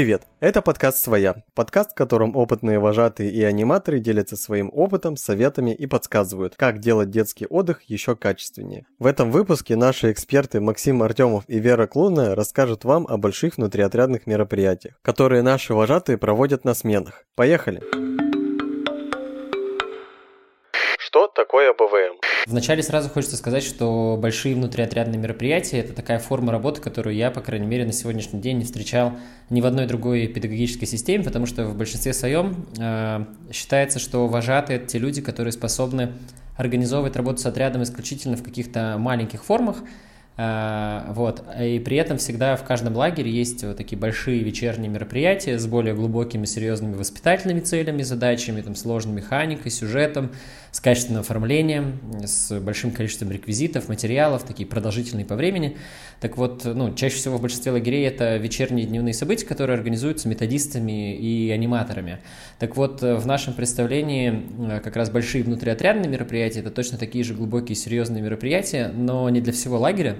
Привет! Это подкаст «Своя». Подкаст, в котором опытные вожатые и аниматоры делятся своим опытом, советами и подсказывают, как делать детский отдых еще качественнее. В этом выпуске наши эксперты Максим Артемов и Вера Клунная расскажут вам о больших внутриотрядных мероприятиях, которые наши вожатые проводят на сменах. Поехали! Что Вначале сразу хочется сказать, что большие внутриотрядные мероприятия – это такая форма работы, которую я, по крайней мере, на сегодняшний день не встречал ни в одной другой педагогической системе, потому что в большинстве своем э, считается, что вожатые – это те люди, которые способны организовывать работу с отрядом исключительно в каких-то маленьких формах, вот. И при этом всегда в каждом лагере есть вот такие большие вечерние мероприятия с более глубокими, серьезными воспитательными целями, задачами, там, сложной механикой, сюжетом, с качественным оформлением, с большим количеством реквизитов, материалов, такие продолжительные по времени. Так вот, ну, чаще всего в большинстве лагерей это вечерние дневные события, которые организуются методистами и аниматорами. Так вот, в нашем представлении э, как раз большие внутриотрядные мероприятия – это точно такие же глубокие, серьезные мероприятия, но не для всего лагеря,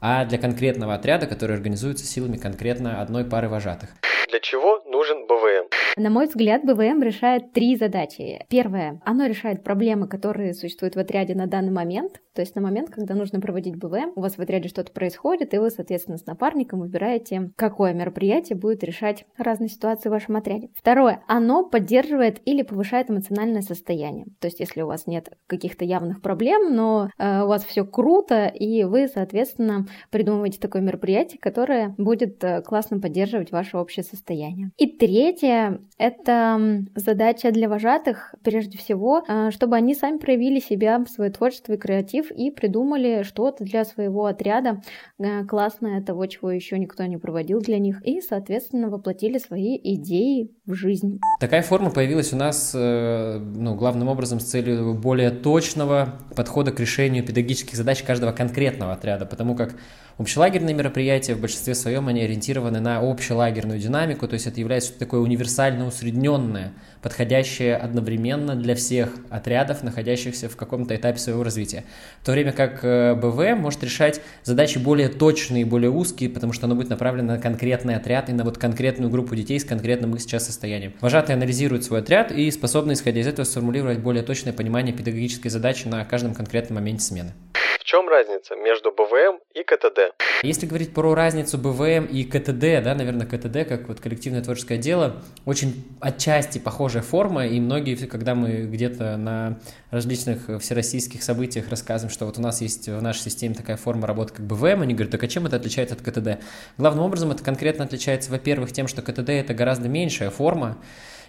а для конкретного отряда, который организуется силами конкретно одной пары вожатых. Для чего нужен БВМ? На мой взгляд, БВМ решает три задачи. Первое, оно решает проблемы, которые существуют в отряде на данный момент. То есть на момент, когда нужно проводить БВМ, у вас в отряде что-то происходит, и вы, соответственно, с напарником выбираете, какое мероприятие будет решать разные ситуации в вашем отряде. Второе, оно поддерживает или повышает эмоциональное состояние. То есть если у вас нет каких-то явных проблем, но э, у вас все круто, и вы, соответственно, придумываете такое мероприятие, которое будет э, классно поддерживать ваше общее состояние. И третье, это задача для вожатых, прежде всего, э, чтобы они сами проявили себя, свое творчество и креатив и придумали что-то для своего отряда э, классное, того, чего еще никто не проводил для них, и, соответственно, воплотили свои идеи в жизнь. Такая форма появилась у нас э, ну, главным образом с целью более точного подхода к решению педагогических задач каждого конкретного отряда, потому как Общелагерные мероприятия в большинстве своем они ориентированы на общелагерную динамику, то есть это является такое универсально усредненное, подходящее одновременно для всех отрядов, находящихся в каком-то этапе своего развития. В то время как э, БВ может решать задачи более точные, более узкие, потому что оно будет направлено на конкретный отряд и на вот конкретную группу детей с конкретным их сейчас состоянием. Вожатые анализируют свой отряд и способны, исходя из этого, сформулировать более точное понимание педагогической задачи на каждом конкретном моменте смены чем разница между БВМ и КТД? Если говорить про разницу БВМ и КТД, да, наверное, КТД, как вот коллективное творческое дело, очень отчасти похожая форма, и многие, когда мы где-то на различных всероссийских событиях рассказываем, что вот у нас есть в нашей системе такая форма работы, как БВМ, они говорят, так а чем это отличается от КТД? Главным образом это конкретно отличается, во-первых, тем, что КТД это гораздо меньшая форма,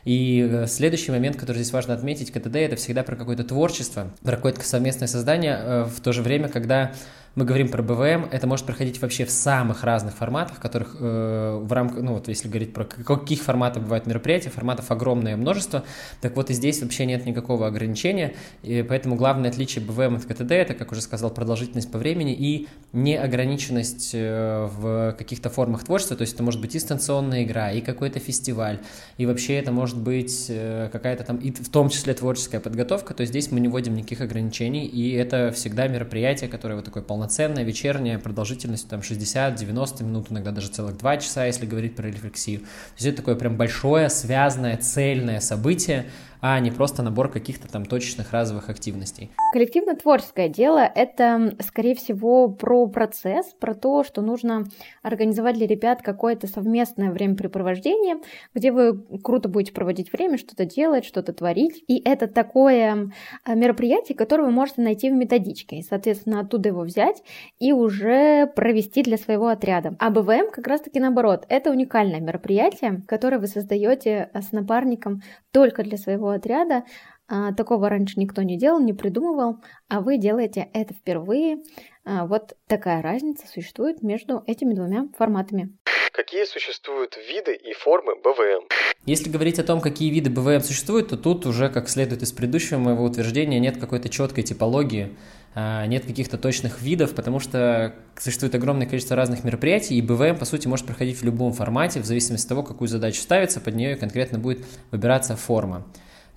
и э, следующий момент, который здесь важно отметить, КТД это всегда про какое-то творчество, про какое-то совместное создание, э, в то же время, когда мы говорим про БВМ, это может проходить вообще в самых разных форматах, которых э, в рамках, ну вот если говорить про каких форматов бывают мероприятия, форматов огромное множество, так вот и здесь вообще нет никакого ограничения, и поэтому главное отличие БВМ от КТД, это, как уже сказал, продолжительность по времени и неограниченность э, в каких-то формах творчества, то есть это может быть и станционная игра, и какой-то фестиваль, и вообще это может быть э, какая-то там, и в том числе творческая подготовка, то есть здесь мы не вводим никаких ограничений, и это всегда мероприятие, которое вот такое полноценное полноценная вечерняя продолжительность там 60-90 минут, иногда даже целых 2 часа, если говорить про рефлексию. То есть это такое прям большое, связанное, цельное событие, а не просто набор каких-то там точечных разовых активностей. Коллективно-творческое дело — это, скорее всего, про процесс, про то, что нужно организовать для ребят какое-то совместное времяпрепровождение, где вы круто будете проводить время, что-то делать, что-то творить. И это такое а, мероприятие, которое вы можете найти в методичке, и, соответственно, оттуда его взять и уже провести для своего отряда. А БВМ как раз-таки наоборот. Это уникальное мероприятие, которое вы создаете с напарником только для своего отряда. А, такого раньше никто не делал, не придумывал, а вы делаете это впервые. А, вот такая разница существует между этими двумя форматами. Какие существуют виды и формы БВМ? Если говорить о том, какие виды БВМ существуют, то тут уже, как следует из предыдущего моего утверждения, нет какой-то четкой типологии, а, нет каких-то точных видов, потому что существует огромное количество разных мероприятий, и БВМ, по сути, может проходить в любом формате, в зависимости от того, какую задачу ставится, под нее конкретно будет выбираться форма.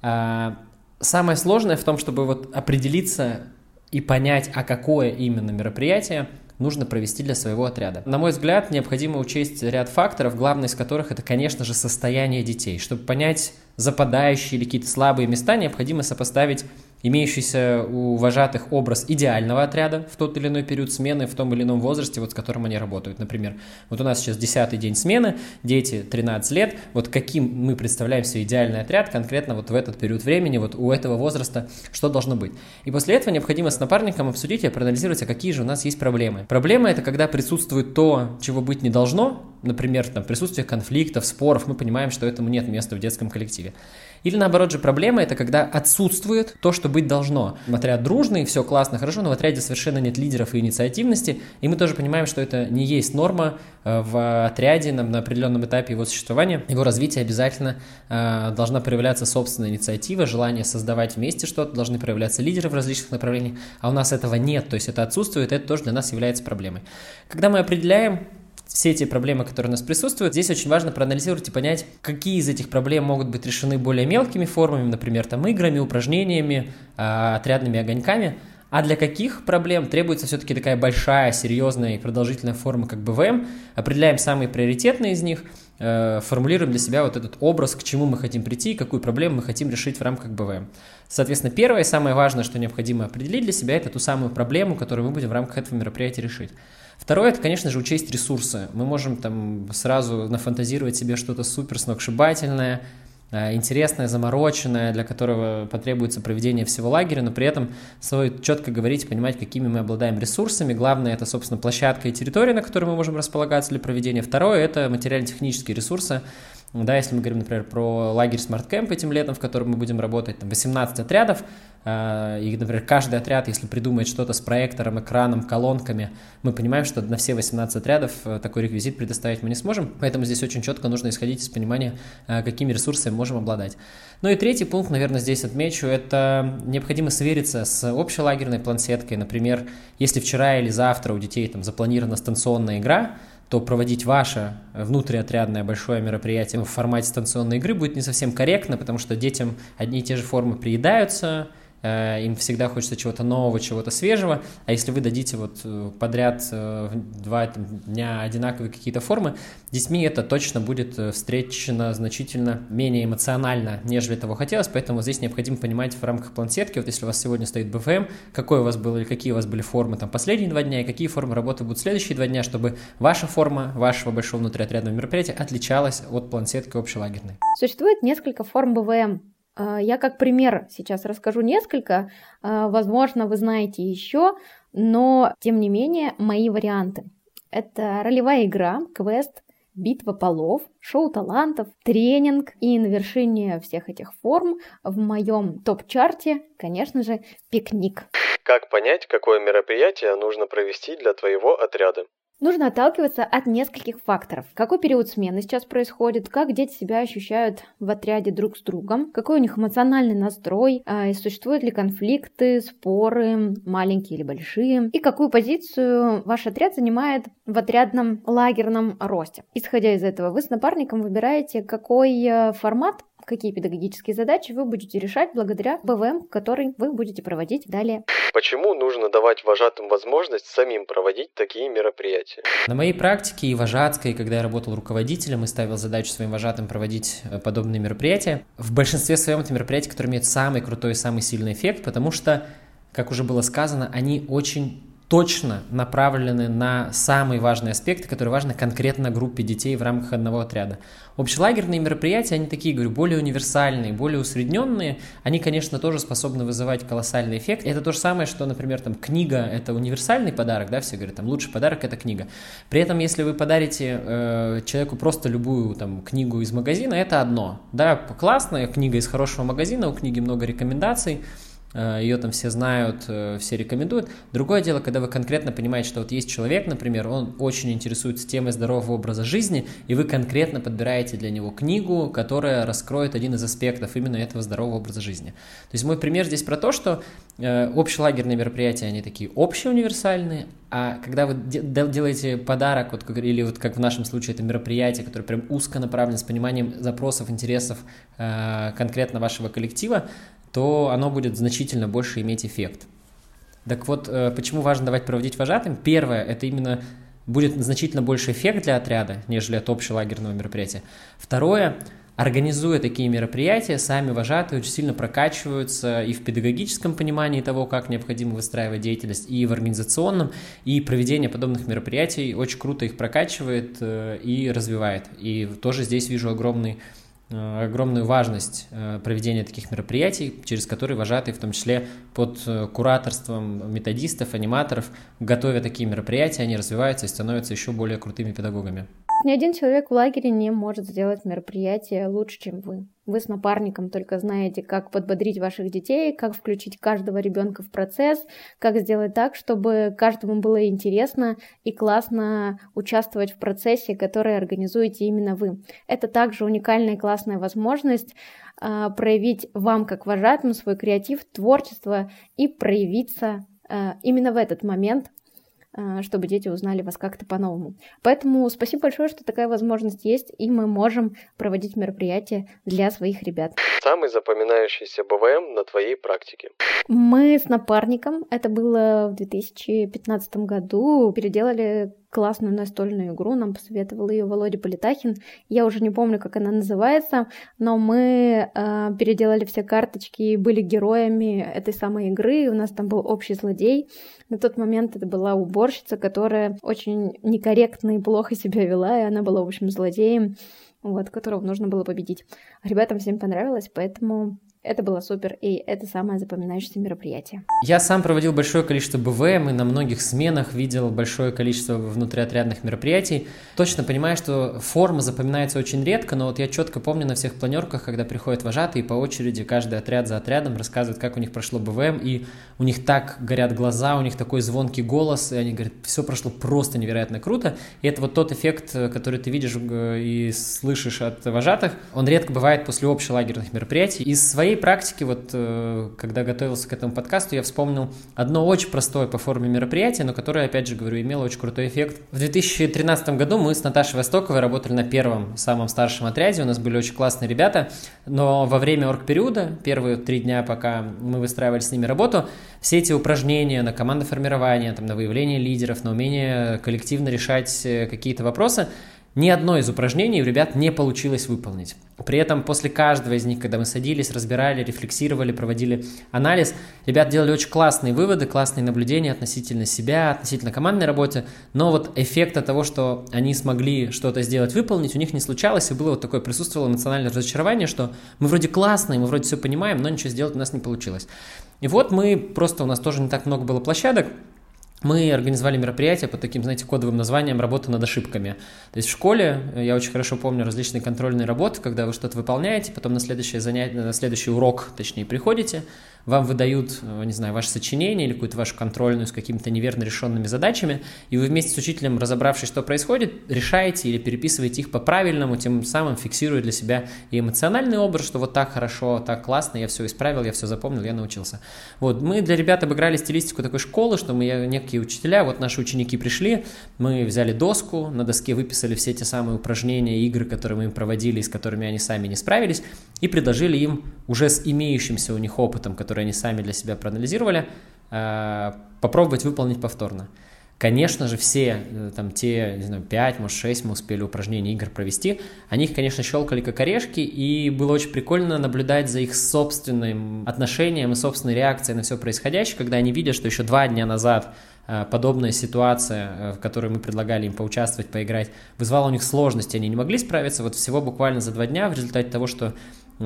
А, самое сложное в том, чтобы вот определиться и понять, а какое именно мероприятие, нужно провести для своего отряда. На мой взгляд, необходимо учесть ряд факторов, главный из которых это, конечно же, состояние детей. Чтобы понять западающие или какие-то слабые места, необходимо сопоставить имеющийся у вожатых образ идеального отряда в тот или иной период смены, в том или ином возрасте, вот с которым они работают. Например, вот у нас сейчас десятый день смены, дети 13 лет, вот каким мы представляем себе идеальный отряд конкретно вот в этот период времени, вот у этого возраста, что должно быть. И после этого необходимо с напарником обсудить и проанализировать, а какие же у нас есть проблемы. Проблема это когда присутствует то, чего быть не должно, например, там, присутствие конфликтов, споров, мы понимаем, что этому нет места в детском коллективе. Или наоборот же проблема это когда отсутствует то, что быть должно. Отряд дружный, все классно, хорошо, но в отряде совершенно нет лидеров и инициативности, и мы тоже понимаем, что это не есть норма э, в отряде на, на определенном этапе его существования, его развития обязательно э, должна проявляться собственная инициатива, желание создавать вместе что-то, должны проявляться лидеры в различных направлениях, а у нас этого нет, то есть это отсутствует, это тоже для нас является проблемой. Когда мы определяем все эти проблемы, которые у нас присутствуют, здесь очень важно проанализировать и понять, какие из этих проблем могут быть решены более мелкими формами, например, там играми, упражнениями, а, отрядными огоньками, а для каких проблем требуется все-таки такая большая, серьезная и продолжительная форма, как БВМ, определяем самые приоритетные из них, э, формулируем для себя вот этот образ, к чему мы хотим прийти, какую проблему мы хотим решить в рамках БВМ. Соответственно, первое и самое важное, что необходимо определить для себя, это ту самую проблему, которую мы будем в рамках этого мероприятия решить. Второе, это, конечно же, учесть ресурсы. Мы можем там сразу нафантазировать себе что-то супер сногсшибательное, э, интересное, замороченное, для которого потребуется проведение всего лагеря, но при этом стоит четко говорить, понимать, какими мы обладаем ресурсами. Главное, это, собственно, площадка и территория, на которой мы можем располагаться для проведения. Второе, это материально-технические ресурсы, да, если мы говорим, например, про лагерь Smart Camp этим летом, в котором мы будем работать, там 18 отрядов, э, и, например, каждый отряд, если придумает что-то с проектором, экраном, колонками, мы понимаем, что на все 18 отрядов э, такой реквизит предоставить мы не сможем, поэтому здесь очень четко нужно исходить из понимания, э, какими ресурсами можем обладать. Ну и третий пункт, наверное, здесь отмечу, это необходимо свериться с общелагерной плансеткой, например, если вчера или завтра у детей там запланирована станционная игра, то проводить ваше внутриотрядное большое мероприятие в формате станционной игры будет не совсем корректно, потому что детям одни и те же формы приедаются, Э, им всегда хочется чего-то нового, чего-то свежего, а если вы дадите вот э, подряд э, два дня одинаковые какие-то формы, детьми это точно будет встречено значительно менее эмоционально, нежели того хотелось, поэтому здесь необходимо понимать в рамках плансетки, вот если у вас сегодня стоит БФМ, какой у вас был или какие у вас были формы там последние два дня и какие формы работы будут следующие два дня, чтобы ваша форма вашего большого внутриотрядного мероприятия отличалась от плансетки общелагерной. Существует несколько форм БВМ. А, я как пример сейчас расскажу несколько, а, возможно, вы знаете еще, но тем не менее мои варианты. Это ролевая игра, квест, битва полов, шоу талантов, тренинг и на вершине всех этих форм в моем топ-чарте, конечно же, пикник. Как понять, какое мероприятие нужно провести для твоего отряда? Нужно отталкиваться от нескольких факторов. Какой период смены сейчас происходит, как дети себя ощущают в отряде друг с другом, какой у них эмоциональный настрой, э, существуют ли конфликты, споры, маленькие или большие, и какую позицию ваш отряд занимает в отрядном лагерном росте. Исходя из этого, вы с напарником выбираете, какой э, формат какие педагогические задачи вы будете решать благодаря БВМ, который вы будете проводить далее. Почему нужно давать вожатым возможность самим проводить такие мероприятия? На моей практике и вожатской, когда я работал руководителем и ставил задачу своим вожатым проводить э, подобные мероприятия, в большинстве своем это мероприятия, которые имеют самый крутой и самый сильный эффект, потому что, как уже было сказано, они очень точно направлены на самые важные аспекты, которые важны конкретно группе детей в рамках одного отряда. Общелагерные мероприятия, они такие, говорю, более универсальные, более усредненные, они, конечно, тоже способны вызывать колоссальный эффект. Это то же самое, что, например, там книга – это универсальный подарок, да, все говорят, там лучший подарок – это книга. При этом, если вы подарите э, человеку просто любую там книгу из магазина, это одно, да, классная книга из хорошего магазина, у книги много рекомендаций, ее там все знают, э, все рекомендуют. Другое дело, когда вы конкретно понимаете, что вот есть человек, например, он очень интересуется темой здорового образа жизни, и вы конкретно подбираете для него книгу, которая раскроет один из аспектов именно этого здорового образа жизни. То есть мой пример здесь про то, что э, общелагерные мероприятия, они такие общеуниверсальные, а когда вы делаете подарок, вот, или вот как в нашем случае это мероприятие, которое прям узко направлено с пониманием запросов, интересов конкретно вашего коллектива, то оно будет значительно больше иметь эффект. Так вот, э, почему важно давать проводить вожатым? Первое, это именно будет значительно больше эффект для отряда, нежели от общелагерного мероприятия. Второе, организуя такие мероприятия, сами вожатые очень сильно прокачиваются и в педагогическом понимании того, как необходимо выстраивать деятельность, и в организационном, и проведение подобных мероприятий очень круто их прокачивает э, и развивает. И тоже здесь вижу огромный огромную важность э, проведения таких мероприятий, через которые вожатые, в том числе под э, кураторством методистов, аниматоров, готовя такие мероприятия, они развиваются и становятся еще более крутыми педагогами. Ни один человек в лагере не может сделать мероприятие лучше, чем вы. Вы с напарником только знаете, как подбодрить ваших детей, как включить каждого ребенка в процесс, как сделать так, чтобы каждому было интересно и классно участвовать в процессе, который организуете именно вы. Это также уникальная и классная возможность э, проявить вам, как вожатым, свой креатив, творчество и проявиться э, именно в этот момент чтобы дети узнали вас как-то по-новому. Поэтому спасибо большое, что такая возможность есть, и мы можем проводить мероприятия для своих ребят. Самый запоминающийся БВМ на твоей практике? Мы с напарником, это было в 2015 году, переделали классную настольную игру, нам посоветовал ее Володя Политахин. Я уже не помню, как она называется, но мы э, переделали все карточки и были героями этой самой игры. У нас там был общий злодей. На тот момент это была уборщица, которая очень некорректно и плохо себя вела, и она была, в общем, злодеем, вот, которого нужно было победить. Ребятам всем понравилось, поэтому это было супер, и это самое запоминающееся мероприятие. Я сам проводил большое количество БВМ и на многих сменах видел большое количество внутриотрядных мероприятий. Точно понимаю, что форма запоминается очень редко, но вот я четко помню на всех планерках, когда приходят вожатые по очереди, каждый отряд за отрядом рассказывает, как у них прошло БВМ, и у них так горят глаза, у них такой звонкий голос, и они говорят, все прошло просто невероятно круто. И это вот тот эффект, который ты видишь э, и слышишь от вожатых, он редко бывает после общелагерных мероприятий. Из своей своей практике, вот э, когда готовился к этому подкасту, я вспомнил одно очень простое по форме мероприятие, но которое, опять же говорю, имело очень крутой эффект. В 2013 году мы с Наташей Востоковой работали на первом, самом старшем отряде, у нас были очень классные ребята, но во время орг-периода, первые три дня, пока мы выстраивали с ними работу, все эти упражнения на командоформирование, там, на выявление лидеров, на умение коллективно решать э, какие-то вопросы – ни одно из упражнений у ребят не получилось выполнить. При этом после каждого из них, когда мы садились, разбирали, рефлексировали, проводили анализ, ребят делали очень классные выводы, классные наблюдения относительно себя, относительно командной работы, но вот эффекта того, что они смогли что-то сделать, выполнить, у них не случалось, и было вот такое, присутствовало эмоциональное разочарование, что мы вроде классные, мы вроде все понимаем, но ничего сделать у нас не получилось. И вот мы, просто у нас тоже не так много было площадок, мы организовали мероприятие под таким, знаете, кодовым названием «Работа над ошибками». То есть в школе, э, я очень хорошо помню различные контрольные работы, когда вы что-то выполняете, потом на следующее занятие, на следующий урок, точнее, приходите, вам выдают, э, не знаю, ваше сочинение или какую-то вашу контрольную с какими-то неверно решенными задачами, и вы вместе с учителем, разобравшись, что происходит, решаете или переписываете их по-правильному, тем самым фиксируя для себя и эмоциональный образ, что вот так хорошо, так классно, я все исправил, я все запомнил, я научился. Вот, мы для ребят обыграли стилистику такой школы, что мы некие учителя, вот наши ученики пришли, мы взяли доску, на доске выписали все те самые упражнения, игры, которые мы им проводили, с которыми они сами не справились, и предложили им уже с имеющимся у них опытом, который они сами для себя проанализировали, э, попробовать выполнить повторно. Конечно же, все э, там те, не знаю, 5, может 6 мы успели упражнений игр провести, они их, конечно, щелкали как орешки, и было очень прикольно наблюдать за их собственным отношением и собственной реакцией на все происходящее, когда они видят, что еще два дня назад подобная ситуация, в которой мы предлагали им поучаствовать, поиграть, вызвала у них сложности, они не могли справиться, вот всего буквально за два дня в результате того, что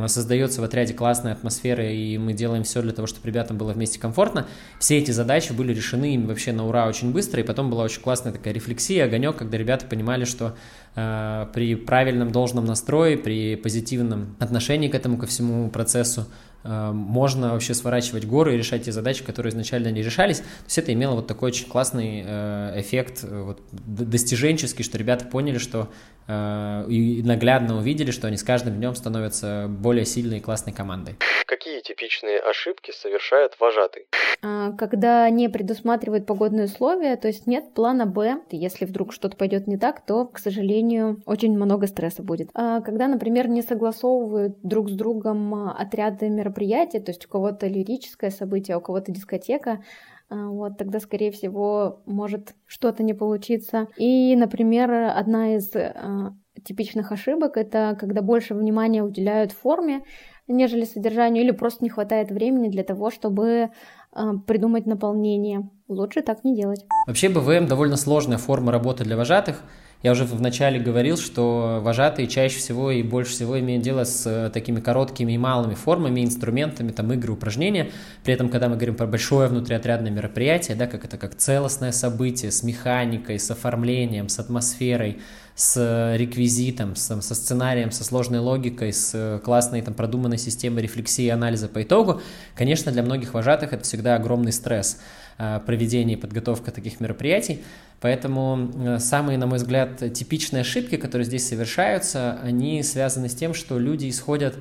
создается в отряде классная атмосфера, и мы делаем все для того, чтобы ребятам было вместе комфортно. Все эти задачи были решены ими вообще на ура очень быстро, и потом была очень классная такая рефлексия, огонек, когда ребята понимали, что э, при правильном должном настрое, при позитивном отношении к этому, ко всему процессу, Э, можно вообще сворачивать горы и решать те задачи, которые изначально не решались. То есть это имело вот такой очень классный э, эффект э, вот, достиженческий, что ребята поняли, что и наглядно увидели, что они с каждым днем становятся более сильной и классной командой. Какие типичные ошибки совершает вожатый? А, когда не предусматривают погодные условия, то есть нет плана Б, если вдруг что-то пойдет не так, то, к сожалению, очень много стресса будет. А когда, например, не согласовывают друг с другом отряды мероприятий, то есть у кого-то лирическое событие, а у кого-то дискотека, а, вот тогда, скорее всего, может что-то не получиться. И, например, одна из а, типичных ошибок это когда больше внимания уделяют форме, нежели содержанию, или просто не хватает времени для того, чтобы а, придумать наполнение. Лучше так не делать. Вообще БВМ довольно сложная форма работы для вожатых. Я уже вначале говорил, что вожатые чаще всего и больше всего имеют дело с э, такими короткими и малыми формами, инструментами, там, игры, упражнения. При этом, когда мы говорим про большое внутриотрядное мероприятие, да, как это как целостное событие с механикой, с оформлением, с атмосферой, с реквизитом, с, со сценарием, со сложной логикой, с классной там, продуманной системой рефлексии и анализа по итогу, конечно, для многих вожатых это всегда огромный стресс э, проведение и подготовка таких мероприятий. Поэтому э, самые, на мой взгляд, типичные ошибки, которые здесь совершаются, они связаны с тем, что люди исходят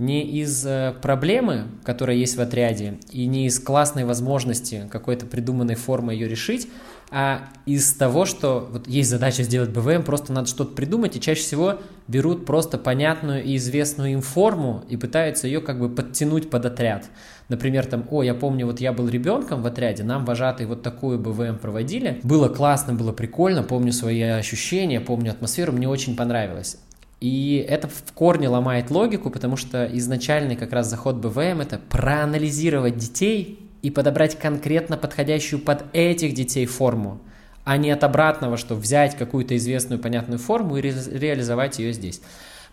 не из э, проблемы, которая есть в отряде, и не из классной возможности какой-то придуманной формы ее решить, а из того, что вот есть задача сделать БВМ, просто надо что-то придумать, и чаще всего берут просто понятную и известную им форму и пытаются ее как бы подтянуть под отряд. Например, там, о, я помню, вот я был ребенком в отряде, нам вожатые вот такую БВМ проводили, было классно, было прикольно, помню свои ощущения, помню атмосферу, мне очень понравилось. И это в корне ломает логику, потому что изначальный как раз заход БВМ это проанализировать детей и подобрать конкретно подходящую под этих детей форму, а не от обратного, что взять какую-то известную понятную форму и ре реализовать ее здесь.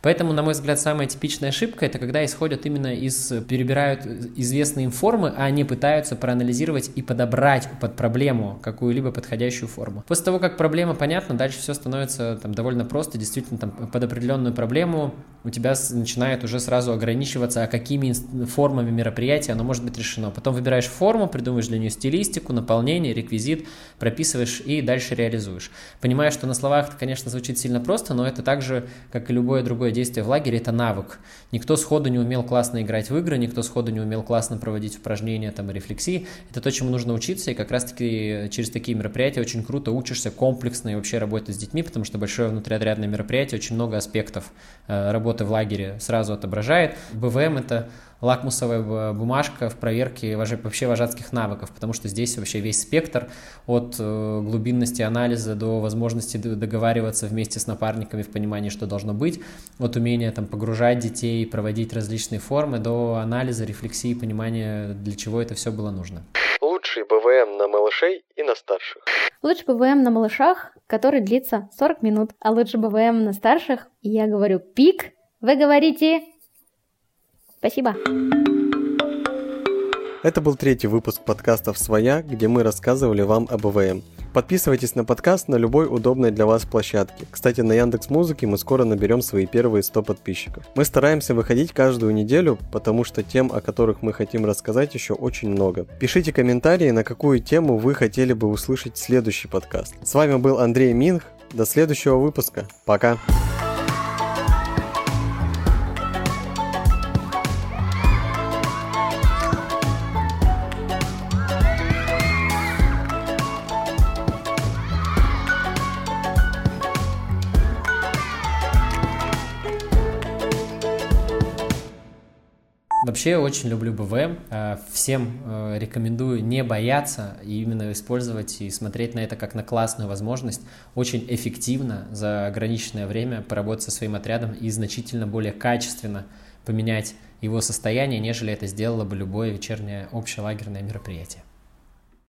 Поэтому, на мой взгляд, самая типичная ошибка это когда исходят именно из, перебирают известные им формы, а они пытаются проанализировать и подобрать под проблему какую-либо подходящую форму. После того, как проблема понятна, дальше все становится там довольно просто, действительно там под определенную проблему у тебя начинает уже сразу ограничиваться, а какими формами мероприятия оно может быть решено. Потом выбираешь форму, придумываешь для нее стилистику, наполнение, реквизит, прописываешь и дальше реализуешь. Понимаешь, что на словах это, конечно, звучит сильно просто, но это также, как и любое другое действие в лагере, это навык. Никто сходу не умел классно играть в игры, никто сходу не умел классно проводить упражнения там, и рефлексии. Это то, чему нужно учиться, и как раз-таки через такие мероприятия очень круто учишься комплексно и вообще работать с детьми, потому что большое внутриотрядное мероприятие, очень много аспектов э, работы в лагере сразу отображает. БВМ — это лакмусовая бумажка в проверке вообще вожатских навыков, потому что здесь вообще весь спектр от э, глубинности анализа до возможности договариваться вместе с напарниками в понимании, что должно быть, от умения там погружать детей, проводить различные формы, до анализа, рефлексии, понимания, для чего это все было нужно. Лучший БВМ на малышей и на старших. Лучше БВМ на малышах, который длится 40 минут, а лучше БВМ на старших, я говорю пик, вы говорите... Спасибо. Это был третий выпуск подкастов «Своя», где мы рассказывали вам об ВВМ. Подписывайтесь на подкаст на любой удобной для вас площадке. Кстати, на Яндекс Музыке мы скоро наберем свои первые 100 подписчиков. Мы стараемся выходить каждую неделю, потому что тем, о которых мы хотим рассказать, еще очень много. Пишите комментарии, на какую тему вы хотели бы услышать следующий подкаст. С вами был Андрей Минг. До следующего выпуска. Пока. Вообще очень люблю БВМ. Э, всем э, рекомендую не бояться и именно использовать и смотреть на это как на классную возможность. Очень эффективно за ограниченное время поработать со своим отрядом и значительно более качественно поменять его состояние, нежели это сделало бы любое вечернее общелагерное мероприятие.